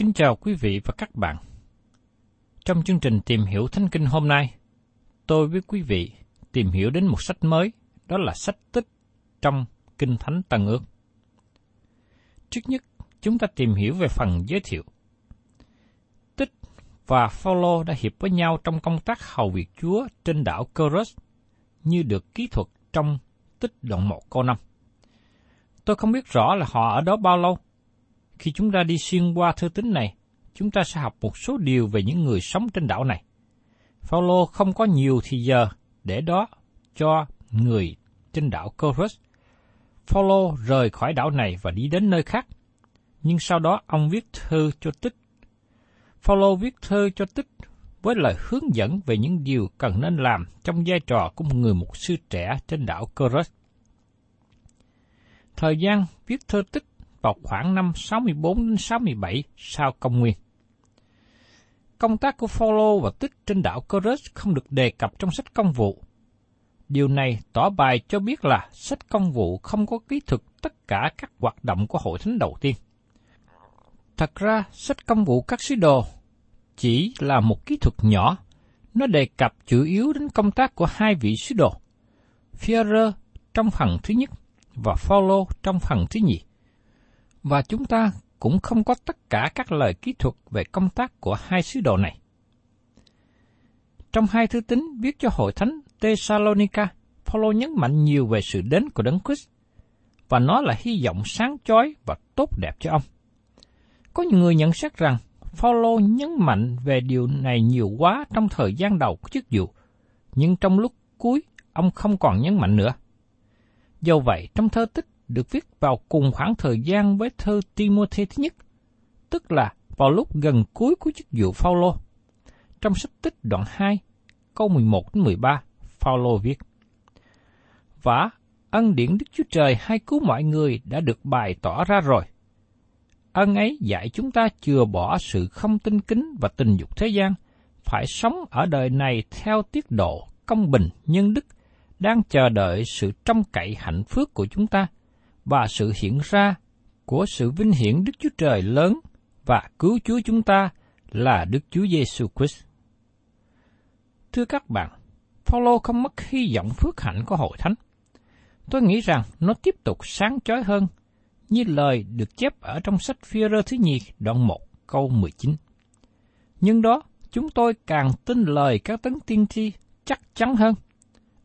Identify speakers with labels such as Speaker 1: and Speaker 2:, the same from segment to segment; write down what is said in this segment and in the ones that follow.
Speaker 1: Kính chào quý vị và các bạn. Trong chương trình tìm hiểu Thánh Kinh hôm nay, tôi với quý vị tìm hiểu đến một sách mới, đó là sách tích trong Kinh Thánh Tân Ước. Trước nhất, chúng ta tìm hiểu về phần giới thiệu. Tích và Phaolô đã hiệp với nhau trong công tác hầu việc Chúa trên đảo Coros, như được kỹ thuật trong tích đoạn 1 câu 5. Tôi không biết rõ là họ ở đó bao lâu. Khi chúng ta đi xuyên qua thư tín này, chúng ta sẽ học một số điều về những người sống trên đảo này. Phaolô không có nhiều thì giờ để đó cho người trên đảo Corus. Phaolô rời khỏi đảo này và đi đến nơi khác. Nhưng sau đó ông viết thư cho Tích. Phaolô viết thư cho Tích với lời hướng dẫn về những điều cần nên làm trong vai trò của một người mục sư trẻ trên đảo Corus. Thời gian viết thơ tích vào khoảng năm 64 đến 67 sau công nguyên. Công tác của Phaolô và tích trên đảo Coros không được đề cập trong sách công vụ. Điều này tỏ bài cho biết là sách công vụ không có kỹ thuật tất cả các hoạt động của hội thánh đầu tiên. Thật ra, sách công vụ các sứ đồ chỉ là một kỹ thuật nhỏ, nó đề cập chủ yếu đến công tác của hai vị sứ đồ. Führer trong phần thứ nhất và Phaolô trong phần thứ nhì. Và chúng ta cũng không có tất cả các lời kỹ thuật về công tác của hai sứ đồ này. Trong hai thư tín viết cho hội thánh Thessalonica, Phaolô nhấn mạnh nhiều về sự đến của Đấng Christ và nó là hy vọng sáng chói và tốt đẹp cho ông. Có nhiều người nhận xét rằng Phaolô nhấn mạnh về điều này nhiều quá trong thời gian đầu của chức vụ, nhưng trong lúc cuối ông không còn nhấn mạnh nữa. Do vậy, trong thơ tích được viết vào cùng khoảng thời gian với thơ Timothy thứ nhất, tức là vào lúc gần cuối của chức vụ Phaolô. Trong sách tích đoạn 2, câu 11 đến 13, Phaolô viết: Và ân điển Đức Chúa Trời hay cứu mọi người đã được bày tỏ ra rồi. Ân ấy dạy chúng ta chừa bỏ sự không tinh kính và tình dục thế gian, phải sống ở đời này theo tiết độ, công bình, nhân đức, đang chờ đợi sự trông cậy hạnh phúc của chúng ta và sự hiện ra của sự vinh hiển Đức Chúa Trời lớn và cứu Chúa chúng ta là Đức Chúa Giêsu Christ. Thưa các bạn, Phaolô không mất hy vọng phước hạnh của hội thánh. Tôi nghĩ rằng nó tiếp tục sáng chói hơn, như lời được chép ở trong sách Führer thứ nhì đoạn 1 câu 19. Nhưng đó, chúng tôi càng tin lời các tấn tiên tri chắc chắn hơn.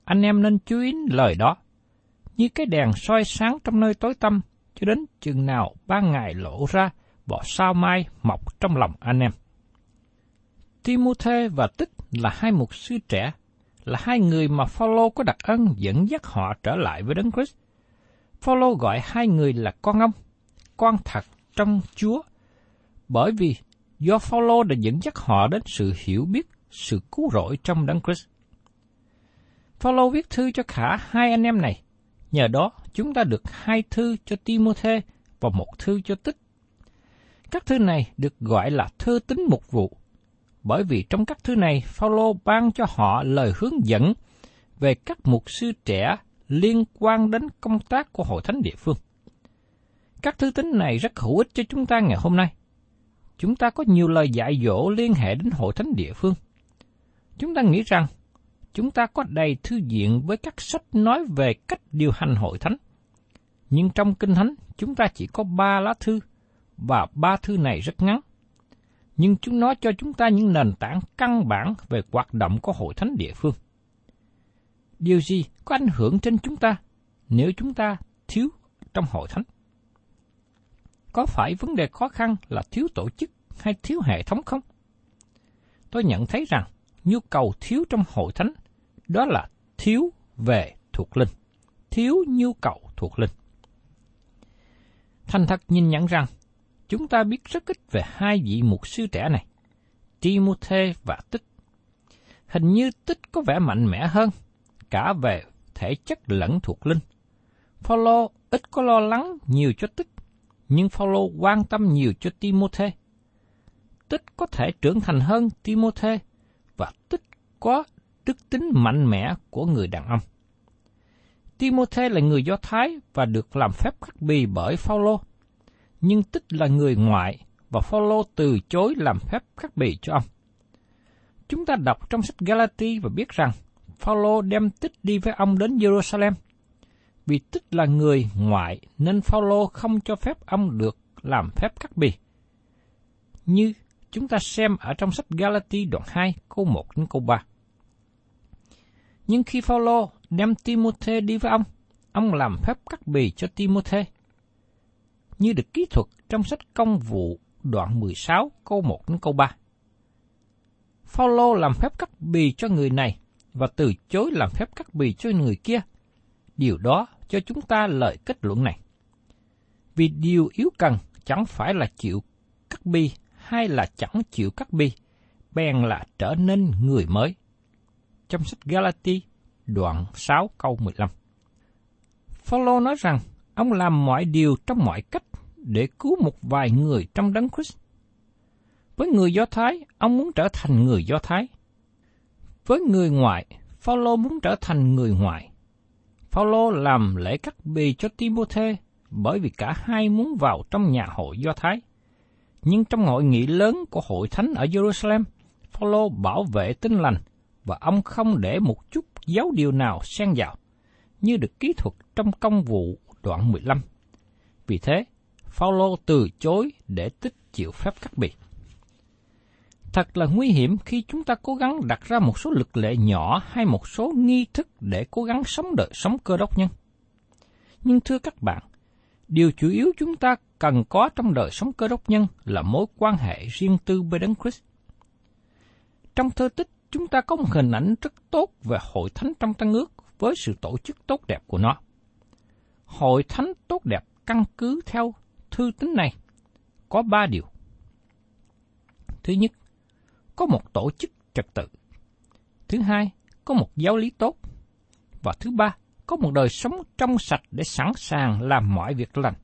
Speaker 1: Anh em nên chú ý lời đó. Như cái đèn soi sáng trong nơi tối tăm, cho đến chừng nào ban ngày lộ ra, bọ sao mai mọc trong lòng anh em. Timothy và Tích là hai mục sư trẻ, là hai người mà Phaolô có đặc ân dẫn dắt họ trở lại với Đấng Christ. Phaolô gọi hai người là con ông, con thật trong Chúa, bởi vì do Phaolô đã dẫn dắt họ đến sự hiểu biết, sự cứu rỗi trong Đấng Christ. Phaolô viết thư cho cả hai anh em này, nhờ đó chúng ta được hai thư cho Timothy và một thư cho Tích. Các thư này được gọi là thư tín mục vụ, bởi vì trong các thư này Phaolô ban cho họ lời hướng dẫn về các mục sư trẻ liên quan đến công tác của hội thánh địa phương. Các thư tín này rất hữu ích cho chúng ta ngày hôm nay. Chúng ta có nhiều lời dạy dỗ liên hệ đến hội thánh địa phương. Chúng ta nghĩ rằng chúng ta có đầy thư viện với các sách nói về cách điều hành hội thánh. Nhưng trong Kinh Thánh, chúng ta chỉ có ba lá thư, và ba thư này rất ngắn. Nhưng chúng nó cho chúng ta những nền tảng căn bản về hoạt động của hội thánh địa phương. Điều gì có ảnh hưởng trên chúng ta nếu chúng ta thiếu trong hội thánh? Có phải vấn đề khó khăn là thiếu tổ chức hay thiếu hệ thống không? Tôi nhận thấy rằng nhu cầu thiếu trong hội thánh đó là thiếu về thuộc linh, thiếu nhu cầu thuộc linh. Thành thật nhìn nhận rằng, chúng ta biết rất ít về hai vị mục sư trẻ này, Timothy và Tích. Hình như Tích có vẻ mạnh mẽ hơn, cả về thể chất lẫn thuộc linh. Phaolô ít có lo lắng nhiều cho Tích, nhưng Phaolô quan tâm nhiều cho Timothy. Tích có thể trưởng thành hơn Timothy và Tích có đức tính mạnh mẽ của người đàn ông. Timothy là người Do Thái và được làm phép cắt bì bởi Phaolô, nhưng Tích là người ngoại và Phaolô từ chối làm phép cắt bì cho ông. Chúng ta đọc trong sách Galati và biết rằng Phaolô đem Tích đi với ông đến Jerusalem. Vì Tích là người ngoại nên Phaolô không cho phép ông được làm phép cắt bì. Như chúng ta xem ở trong sách Galati đoạn 2 câu 1 đến câu 3. Nhưng khi Phaolô đem Timôthê đi với ông, ông làm phép cắt bì cho Timôthê. Như được kỹ thuật trong sách công vụ đoạn 16 câu 1 đến câu 3. Phaolô làm phép cắt bì cho người này và từ chối làm phép cắt bì cho người kia. Điều đó cho chúng ta lời kết luận này. Vì điều yếu cần chẳng phải là chịu cắt bi hay là chẳng chịu cắt bi, bèn là trở nên người mới trong sách Galati đoạn 6 câu 15. Phaolô nói rằng ông làm mọi điều trong mọi cách để cứu một vài người trong đấng Christ. Với người Do Thái, ông muốn trở thành người Do Thái. Với người ngoại, Phaolô muốn trở thành người ngoại. Phaolô làm lễ cắt bì cho Timôthê bởi vì cả hai muốn vào trong nhà hội Do Thái. Nhưng trong hội nghị lớn của hội thánh ở Jerusalem, Phaolô bảo vệ tinh lành và ông không để một chút dấu điều nào xen vào, như được kỹ thuật trong công vụ đoạn 15. Vì thế, Phaolô từ chối để tích chịu phép cắt bì. Thật là nguy hiểm khi chúng ta cố gắng đặt ra một số lực lệ nhỏ hay một số nghi thức để cố gắng sống đời sống cơ đốc nhân. Nhưng thưa các bạn, điều chủ yếu chúng ta cần có trong đời sống cơ đốc nhân là mối quan hệ riêng tư với Đấng Christ. Trong thơ tích chúng ta có một hình ảnh rất tốt về hội thánh trong Tăng ước với sự tổ chức tốt đẹp của nó. Hội thánh tốt đẹp căn cứ theo thư tín này có ba điều. Thứ nhất, có một tổ chức trật tự. Thứ hai, có một giáo lý tốt. Và thứ ba, có một đời sống trong sạch để sẵn sàng làm mọi việc lành.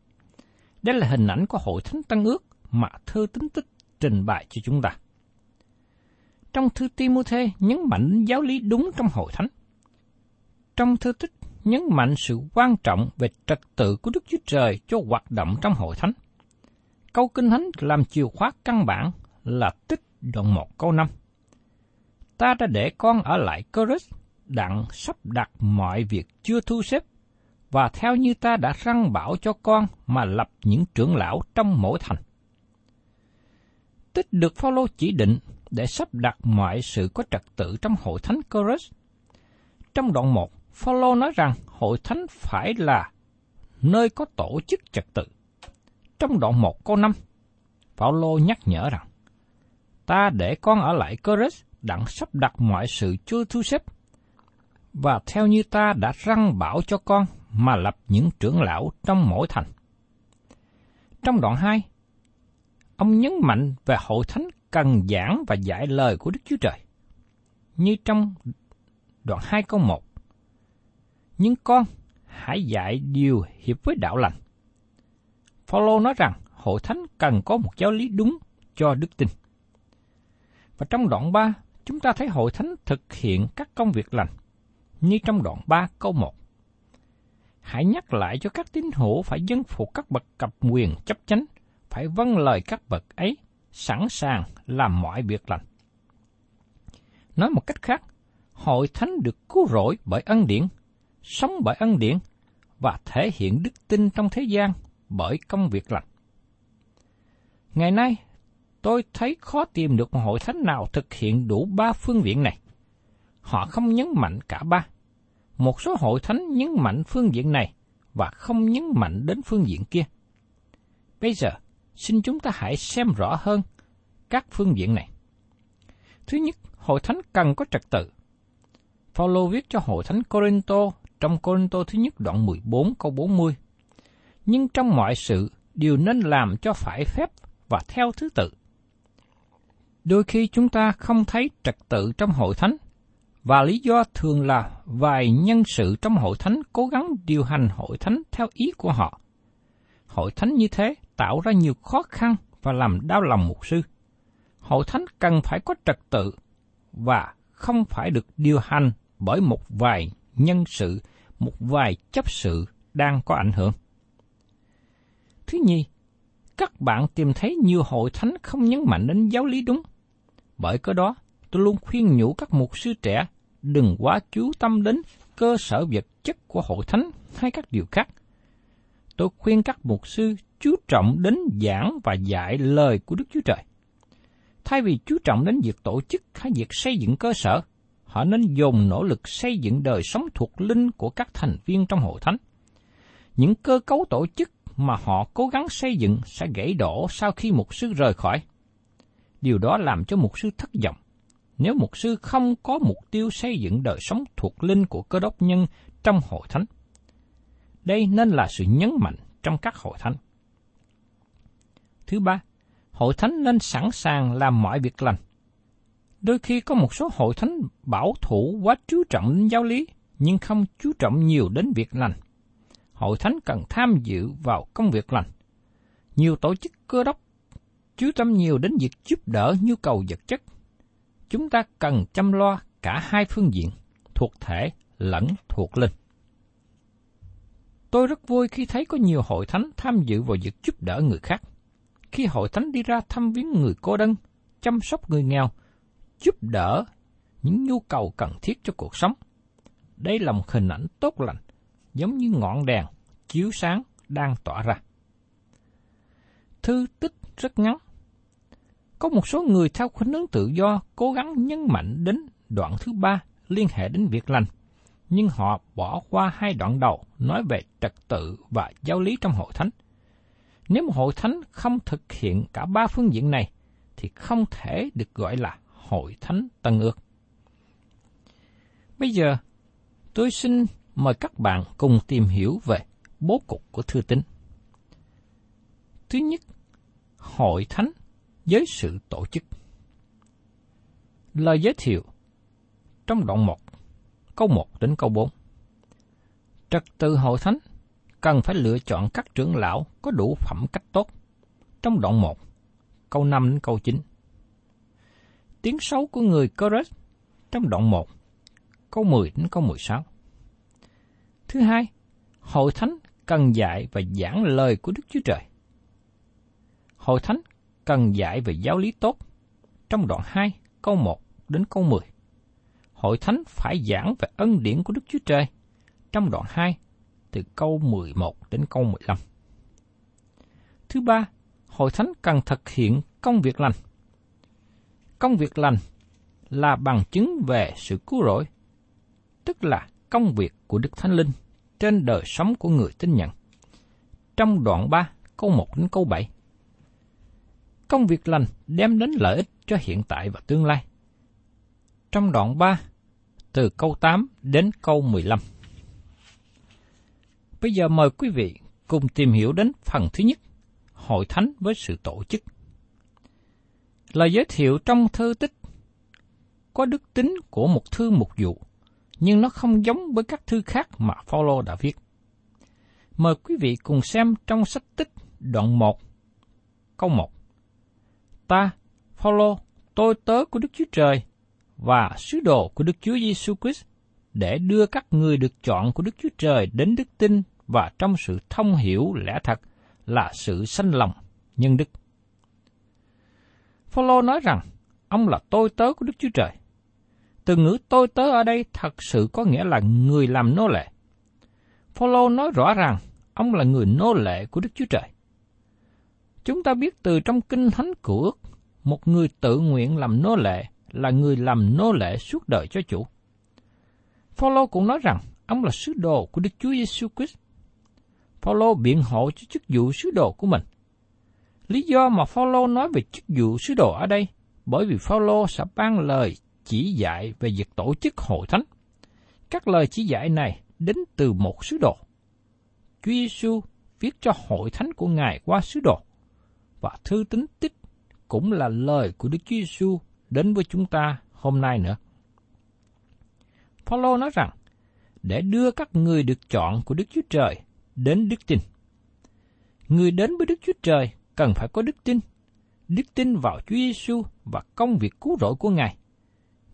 Speaker 1: Đây là hình ảnh của hội thánh Tăng ước mà thư tính tích trình bày cho chúng ta trong thư Timôthê nhấn mạnh giáo lý đúng trong hội thánh. Trong thư tích nhấn mạnh sự quan trọng về trật tự của Đức Chúa Trời cho hoạt động trong hội thánh. Câu Kinh Thánh làm chìa khóa căn bản là tích đoạn 1 câu 5. Ta đã để con ở lại Corus đặng sắp đặt mọi việc chưa thu xếp, và theo như ta đã răng bảo cho con mà lập những trưởng lão trong mỗi thành. Tích được Phaolô chỉ định để sắp đặt mọi sự có trật tự trong hội thánh Corus. Trong đoạn 1, Phaolô nói rằng hội thánh phải là nơi có tổ chức trật tự. Trong đoạn 1 câu 5, Phaolô nhắc nhở rằng ta để con ở lại Corus đặng sắp đặt mọi sự chưa thu xếp và theo như ta đã răng bảo cho con mà lập những trưởng lão trong mỗi thành. Trong đoạn 2, ông nhấn mạnh về hội thánh cần giảng và dạy lời của Đức Chúa Trời. Như trong đoạn 2 câu 1. Nhưng con, hãy dạy điều hiệp với đạo lành. Phaolô nói rằng hội thánh cần có một giáo lý đúng cho đức tin. Và trong đoạn 3, chúng ta thấy hội thánh thực hiện các công việc lành, như trong đoạn 3 câu 1. Hãy nhắc lại cho các tín hữu phải dân phục các bậc cập quyền chấp chánh, phải vâng lời các bậc ấy, sẵn sàng làm mọi việc lành. Nói một cách khác, hội thánh được cứu rỗi bởi ân điển, sống bởi ân điển và thể hiện đức tin trong thế gian bởi công việc lành. Ngày nay, tôi thấy khó tìm được một hội thánh nào thực hiện đủ ba phương diện này. Họ không nhấn mạnh cả ba. Một số hội thánh nhấn mạnh phương diện này và không nhấn mạnh đến phương diện kia. Bây giờ, xin chúng ta hãy xem rõ hơn các phương diện này. Thứ nhất, hội thánh cần có trật tự. Phaolô viết cho hội thánh Corinto trong Corinto thứ nhất đoạn 14 câu 40. Nhưng trong mọi sự đều nên làm cho phải phép và theo thứ tự. Đôi khi chúng ta không thấy trật tự trong hội thánh, và lý do thường là vài nhân sự trong hội thánh cố gắng điều hành hội thánh theo ý của họ. Hội thánh như thế tạo ra nhiều khó khăn và làm đau lòng mục sư. Hội thánh cần phải có trật tự và không phải được điều hành bởi một vài nhân sự, một vài chấp sự đang có ảnh hưởng. Thứ nhì, các bạn tìm thấy nhiều hội thánh không nhấn mạnh đến giáo lý đúng. Bởi cái đó, tôi luôn khuyên nhủ các mục sư trẻ đừng quá chú tâm đến cơ sở vật chất của hội thánh hay các điều khác. Tôi khuyên các mục sư chú trọng đến giảng và dạy lời của Đức Chúa Trời. Thay vì chú trọng đến việc tổ chức hay việc xây dựng cơ sở, họ nên dồn nỗ lực xây dựng đời sống thuộc linh của các thành viên trong hội thánh. Những cơ cấu tổ chức mà họ cố gắng xây dựng sẽ gãy đổ sau khi mục sư rời khỏi. Điều đó làm cho mục sư thất vọng. Nếu mục sư không có mục tiêu xây dựng đời sống thuộc linh của cơ đốc nhân trong hội thánh. Đây nên là sự nhấn mạnh trong các hội thánh. Thứ ba, hội thánh nên sẵn sàng làm mọi việc lành. Đôi khi có một số hội thánh bảo thủ quá chú trọng đến giáo lý, nhưng không chú trọng nhiều đến việc lành. Hội thánh cần tham dự vào công việc lành. Nhiều tổ chức cơ đốc chú tâm nhiều đến việc giúp đỡ nhu cầu vật chất. Chúng ta cần chăm lo cả hai phương diện, thuộc thể lẫn thuộc linh. Tôi rất vui khi thấy có nhiều hội thánh tham dự vào việc giúp đỡ người khác. Khi hội thánh đi ra thăm viếng người cô đơn, chăm sóc người nghèo, giúp đỡ những nhu cầu cần thiết cho cuộc sống. Đây là một hình ảnh tốt lành, giống như ngọn đèn chiếu sáng đang tỏa ra. Thư tích rất ngắn. Có một số người theo khuynh hướng tự do cố gắng nhấn mạnh đến đoạn thứ ba liên hệ đến việc lành, nhưng họ bỏ qua hai đoạn đầu nói về trật tự và giáo lý trong hội thánh. Nếu một hội thánh không thực hiện cả ba phương diện này, thì không thể được gọi là hội thánh tân ước. Bây giờ, tôi xin mời các bạn cùng tìm hiểu về bố cục của thư tín. Thứ nhất, hội thánh với sự tổ chức. Lời giới thiệu trong đoạn 1, câu 1 đến câu 4. Trật tự hội thánh cần phải lựa chọn các trưởng lão có đủ phẩm cách tốt. Trong đoạn 1, câu 5 đến câu 9. Tiếng xấu của người Chorus trong đoạn 1, câu 10 đến câu 16. Thứ hai, hội thánh cần dạy và giảng lời của Đức Chúa Trời. Hội thánh cần dạy về giáo lý tốt. Trong đoạn 2, câu 1 đến câu 10. Hội thánh phải giảng về ân điển của Đức Chúa Trời. Trong đoạn 2, từ câu 11 đến câu 15. Thứ ba, hội thánh cần thực hiện công việc lành. công việc lành là bằng chứng về sự cứu rỗi, tức là công việc của Đức Thánh Linh trên đời sống của người tin nhận. Trong đoạn 3, câu 1 đến câu 7. Công việc lành đem đến lợi ích cho hiện tại và tương lai. Trong đoạn 3, từ câu 8 đến câu 15. Bây giờ mời quý vị cùng tìm hiểu đến phần thứ nhất, hội thánh với sự tổ chức. Lời giới thiệu trong thư tích có đức tính của một thư mục vụ, nhưng nó không giống với các thư khác mà Phaolô đã viết. Mời quý vị cùng xem trong sách tích đoạn 1, câu 1. Ta, Phaolô, tôi tớ của Đức Chúa Trời và sứ đồ của Đức Chúa Giêsu Christ để đưa các người được chọn của Đức Chúa Trời đến đức tin và trong sự thông hiểu lẽ thật là sự sanh lòng nhân đức. Phaolô nói rằng ông là tôi tớ của Đức Chúa Trời. Từ ngữ tôi tớ ở đây thật sự có nghĩa là người làm nô lệ. Phaolô nói rõ ràng ông là người nô lệ của Đức Chúa Trời. Chúng ta biết từ trong kinh thánh của ước, một người tự nguyện làm nô lệ là người làm nô lệ suốt đời cho chủ. Phaolô cũng nói rằng ông là sứ đồ của Đức Chúa Giêsu Christ. Phaolô biện hộ cho chức vụ sứ đồ của mình. Lý do mà Phaolô nói về chức vụ sứ đồ ở đây, bởi vì Phaolô sẽ ban lời chỉ dạy về việc tổ chức hội thánh. Các lời chỉ dạy này đến từ một sứ đồ. Chúa Giêsu viết cho hội thánh của Ngài qua sứ đồ, và thư tín tích cũng là lời của Đức Chúa Giêsu đến với chúng ta hôm nay nữa. Phaolô nói rằng, để đưa các người được chọn của Đức Chúa Trời đến đức tin. Người đến với Đức Chúa Trời cần phải có đức tin, đức tin vào Chúa Giêsu và công việc cứu rỗi của Ngài.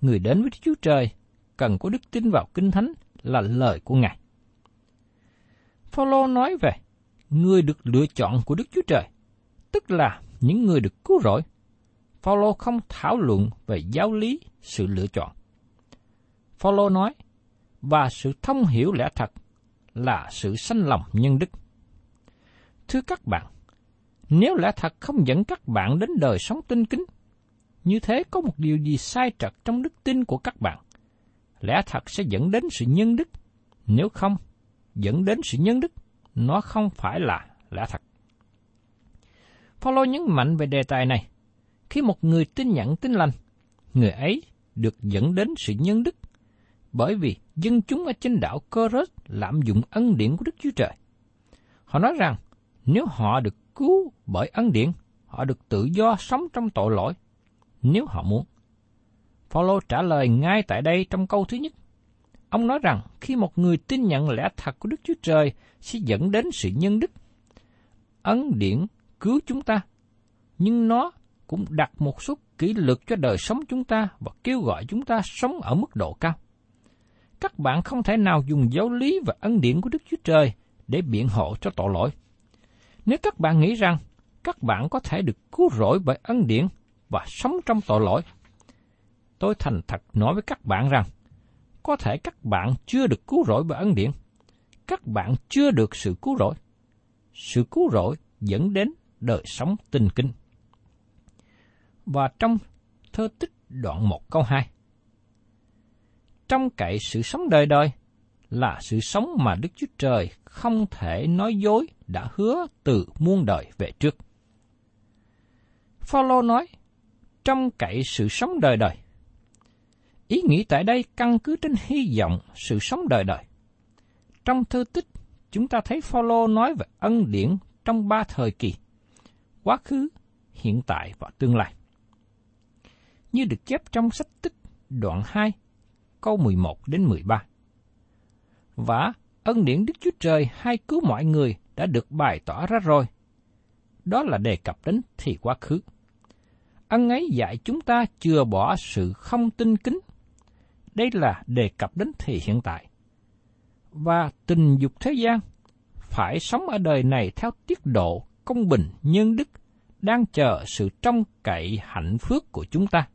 Speaker 1: Người đến với Đức Chúa Trời cần có đức tin vào Kinh Thánh là lời của Ngài. Phaolô nói về người được lựa chọn của Đức Chúa Trời, tức là những người được cứu rỗi. Phaolô không thảo luận về giáo lý sự lựa chọn. Phaolô nói, và sự thông hiểu lẽ thật là sự sanh lòng nhân đức. Thưa các bạn, nếu lẽ thật không dẫn các bạn đến đời sống tinh kính, như thế có một điều gì sai trật trong đức tin của các bạn. Lẽ thật sẽ dẫn đến sự nhân đức, nếu không, dẫn đến sự nhân đức, nó không phải là lẽ thật. Phaolô nhấn mạnh về đề tài này. Khi một người tin nhận tin lành, người ấy được dẫn đến sự nhân đức, bởi vì dân chúng ở trên đảo Coros lạm dụng ân điển của Đức Chúa Trời. Họ nói rằng, nếu họ được cứu bởi ân điển, họ được tự do sống trong tội lỗi, nếu họ muốn. Phaolô trả lời ngay tại đây trong câu thứ nhất. Ông nói rằng khi một người tin nhận lẽ thật của Đức Chúa Trời sẽ dẫn đến sự nhân đức. Ân điển cứu chúng ta, nhưng nó cũng đặt một số kỷ luật cho đời sống chúng ta và kêu gọi chúng ta sống ở mức độ cao. Các bạn không thể nào dùng giáo lý và ân điển của Đức Chúa Trời để biện hộ cho tội lỗi. Nếu các bạn nghĩ rằng các bạn có thể được cứu rỗi bởi ân điển và sống trong tội lỗi, tôi thành thật nói với các bạn rằng, có thể các bạn chưa được cứu rỗi bởi ân điển, các bạn chưa được sự cứu rỗi. Sự cứu rỗi dẫn đến đời sống tinh kinh. Và trong thơ tích đoạn 1 câu 2, trong cậy sự sống đời đời là sự sống mà Đức Chúa Trời không thể nói dối đã hứa từ muôn đời về trước. Phaolô nói, trong cậy sự sống đời đời. Ý nghĩ tại đây căn cứ trên hy vọng sự sống đời đời. Trong thư tích, chúng ta thấy Phaolô nói về ân điển trong ba thời kỳ, quá khứ, hiện tại và tương lai. Như được chép trong sách tích đoạn 2, câu 11 đến 13. Và ân điển Đức Chúa Trời hay cứu mọi người đã được bày tỏ ra rồi. Đó là đề cập đến thì quá khứ. Ân ấy dạy chúng ta chừa bỏ sự không tin kính. Đây là đề cập đến thì hiện tại. Và tình dục thế gian phải sống ở đời này theo tiết độ công bình nhân đức đang chờ sự trông cậy hạnh phước của chúng ta,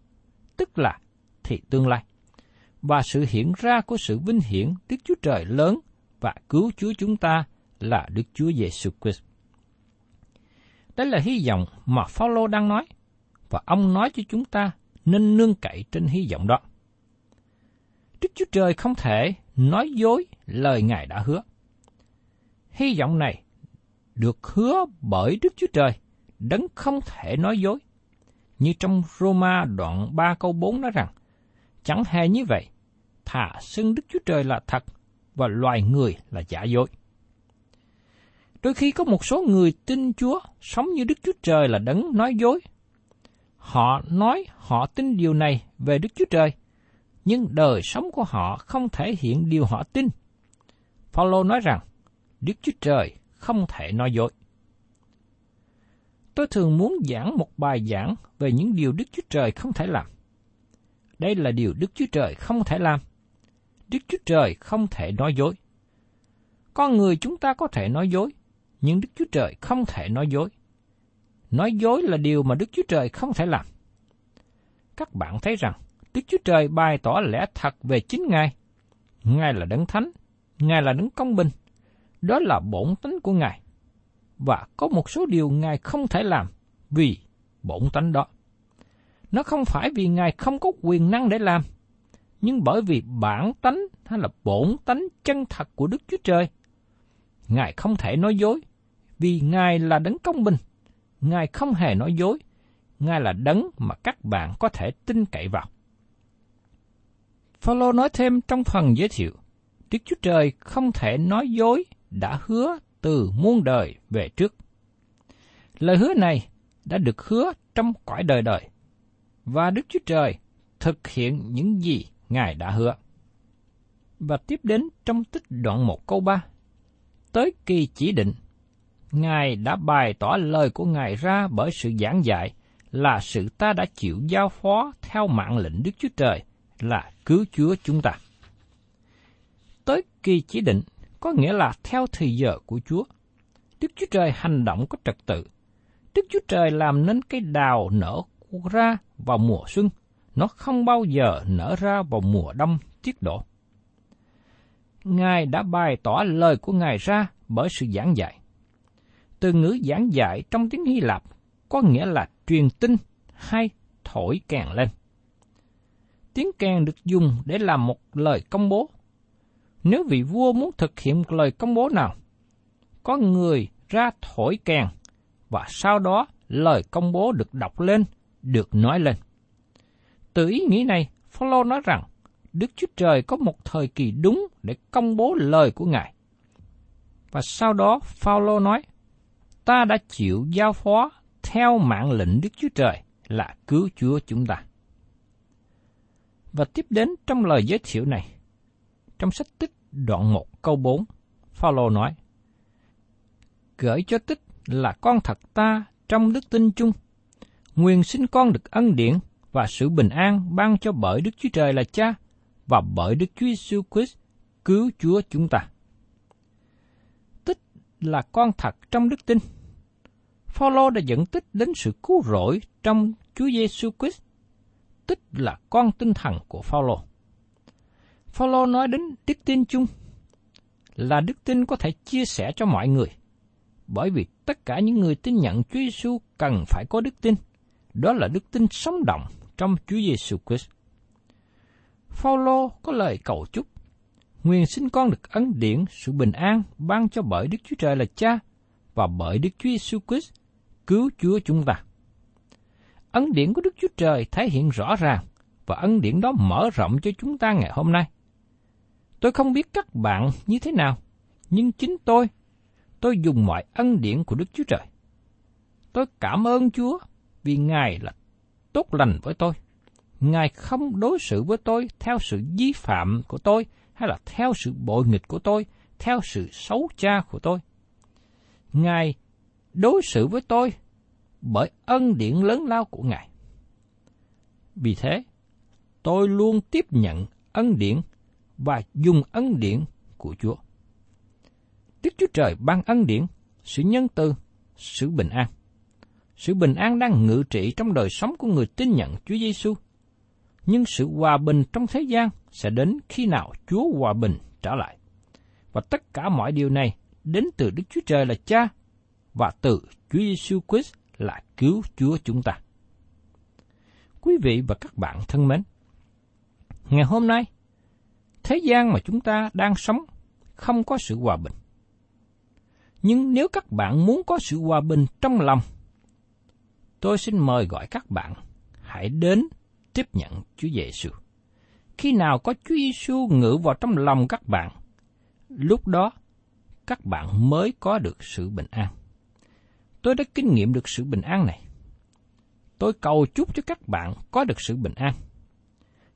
Speaker 1: tức là thì tương lai, và sự hiện ra của sự vinh hiển Đức Chúa Trời lớn và cứu Chúa chúng ta là Đức Chúa Giêsu Christ. Đây là hy vọng mà Phaolô đang nói, và ông nói cho chúng ta nên nương cậy trên hy vọng đó. Đức Chúa Trời không thể nói dối lời Ngài đã hứa. Hy vọng này được hứa bởi Đức Chúa Trời, đấng không thể nói dối. Như trong Roma đoạn 3 câu 4 nói rằng, chẳng hề như vậy, thà xưng Đức Chúa Trời là thật và loài người là giả dối. Đôi khi có một số người tin Chúa sống như Đức Chúa Trời là đấng nói dối. Họ nói họ tin điều này về Đức Chúa Trời, nhưng đời sống của họ không thể hiện điều họ tin. Paulo nói rằng, Đức Chúa Trời không thể nói dối. Tôi thường muốn giảng một bài giảng về những điều Đức Chúa Trời không thể làm. Đây là điều Đức Chúa Trời không thể làm. Đức Chúa Trời không thể nói dối. Con người chúng ta có thể nói dối, nhưng Đức Chúa Trời không thể nói dối. Nói dối là điều mà Đức Chúa Trời không thể làm. Các bạn thấy rằng Đức Chúa Trời bày tỏ lẽ thật về chính Ngài. Ngài là đấng thánh, Ngài là đấng công bình. Đó là bổn tính của Ngài. Và có một số điều Ngài không thể làm vì bổn tánh đó. Nó không phải vì Ngài không có quyền năng để làm, nhưng bởi vì bản tánh hay là bổn tánh chân thật của Đức Chúa Trời. Ngài không thể nói dối, vì Ngài là đấng công bình. Ngài không hề nói dối, Ngài là đấng mà các bạn có thể tin cậy vào. Phaolô nói thêm trong phần giới thiệu, Đức Chúa Trời không thể nói dối đã hứa từ muôn đời về trước. Lời hứa này đã được hứa trong cõi đời đời, và Đức Chúa Trời thực hiện những gì Ngài đã hứa. Và tiếp đến trong tích đoạn 1 câu 3. Tới kỳ chỉ định, Ngài đã bày tỏ lời của Ngài ra bởi sự giảng dạy là sự ta đã chịu giao phó theo mạng lệnh Đức Chúa Trời là cứu Chúa chúng ta. Tới kỳ chỉ định có nghĩa là theo thời giờ của Chúa. Đức Chúa Trời hành động có trật tự. Đức Chúa Trời làm nên cái đào nở ra vào mùa xuân, nó không bao giờ nở ra vào mùa đông tiết độ. Ngài đã bày tỏ lời của Ngài ra bởi sự giảng dạy. Từ ngữ giảng dạy trong tiếng Hy Lạp có nghĩa là truyền tin hay thổi kèn lên. Tiếng kèn được dùng để làm một lời công bố. Nếu vị vua muốn thực hiện một lời công bố nào, có người ra thổi kèn và sau đó lời công bố được đọc lên, được nói lên. Từ ý nghĩ này, Phaolô nói rằng Đức Chúa Trời có một thời kỳ đúng để công bố lời của Ngài. Và sau đó Phaolô nói, ta đã chịu giao phó theo mạng lệnh Đức Chúa Trời là cứu Chúa chúng ta. Và tiếp đến trong lời giới thiệu này, trong sách tích đoạn 1 câu 4, Phaolô nói, Gửi cho tích là con thật ta trong đức tin chung, nguyện xin con được ân điển và sự bình an ban cho bởi Đức Chúa Trời là Cha và bởi Đức Chúa Jesus Christ, cứu Chúa chúng ta. Tích là con thật trong đức tin. Phaolô đã dẫn tích đến sự cứu rỗi trong Chúa Giêsu Christ. Tích là con tinh thần của Phaolô. Phaolô nói đến đức tin chung, là đức tin có thể chia sẻ cho mọi người. Bởi vì tất cả những người tin nhận Chúa Giêsu cần phải có đức tin. Đó là đức tin sống động trong Chúa Giêsu Christ. Phaolô có lời cầu chúc, nguyện xin con được ấn điển sự bình an ban cho bởi Đức Chúa Trời là Cha và bởi Đức Chúa Giêsu Christ cứu Chúa chúng ta. Ấn điển của Đức Chúa Trời thể hiện rõ ràng và ân điển đó mở rộng cho chúng ta ngày hôm nay. Tôi không biết các bạn như thế nào, nhưng chính tôi, tôi dùng mọi ân điển của Đức Chúa Trời. Tôi cảm ơn Chúa vì Ngài là tốt lành với tôi. Ngài không đối xử với tôi theo sự vi phạm của tôi hay là theo sự bội nghịch của tôi, theo sự xấu cha của tôi. Ngài đối xử với tôi bởi ân điển lớn lao của Ngài. Vì thế, tôi luôn tiếp nhận ân điển và dùng ân điển của Chúa. Đức Chúa Trời ban ân điển, sự nhân từ, sự bình an. Sự bình an đang ngự trị trong đời sống của người tin nhận Chúa Giêsu. Nhưng sự hòa bình trong thế gian sẽ đến khi nào Chúa hòa bình trở lại. Và tất cả mọi điều này đến từ Đức Chúa Trời là Cha và từ Chúa Giêsu Christ là cứu Chúa chúng ta. Quý vị và các bạn thân mến, ngày hôm nay, thế gian mà chúng ta đang sống không có sự hòa bình. Nhưng nếu các bạn muốn có sự hòa bình trong lòng, tôi xin mời gọi các bạn hãy đến tiếp nhận Chúa Giêsu. Khi nào có Chúa Giêsu ngự vào trong lòng các bạn, lúc đó các bạn mới có được sự bình an. Tôi đã kinh nghiệm được sự bình an này. Tôi cầu chúc cho các bạn có được sự bình an.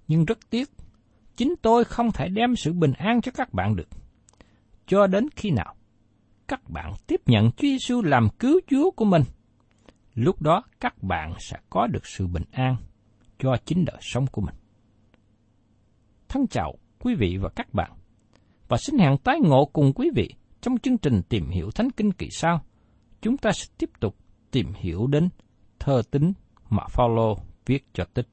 Speaker 1: Nhưng rất tiếc, chính tôi không thể đem sự bình an cho các bạn được. Cho đến khi nào các bạn tiếp nhận Chúa Giêsu làm cứu Chúa của mình, lúc đó các bạn sẽ có được sự bình an cho chính đời sống của mình. Thân chào quý vị và các bạn, và xin hẹn tái ngộ cùng quý vị trong chương trình tìm hiểu Thánh Kinh kỳ sau. Chúng ta sẽ tiếp tục tìm hiểu đến thơ tính mà Phaolô viết cho tích.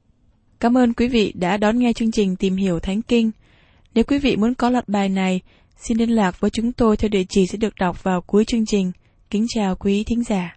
Speaker 2: Cảm ơn quý vị đã đón nghe chương trình Tìm hiểu Thánh Kinh. Nếu quý vị muốn có loạt bài này, xin liên lạc với chúng tôi theo địa chỉ sẽ được đọc vào cuối chương trình. Kính chào quý thính giả.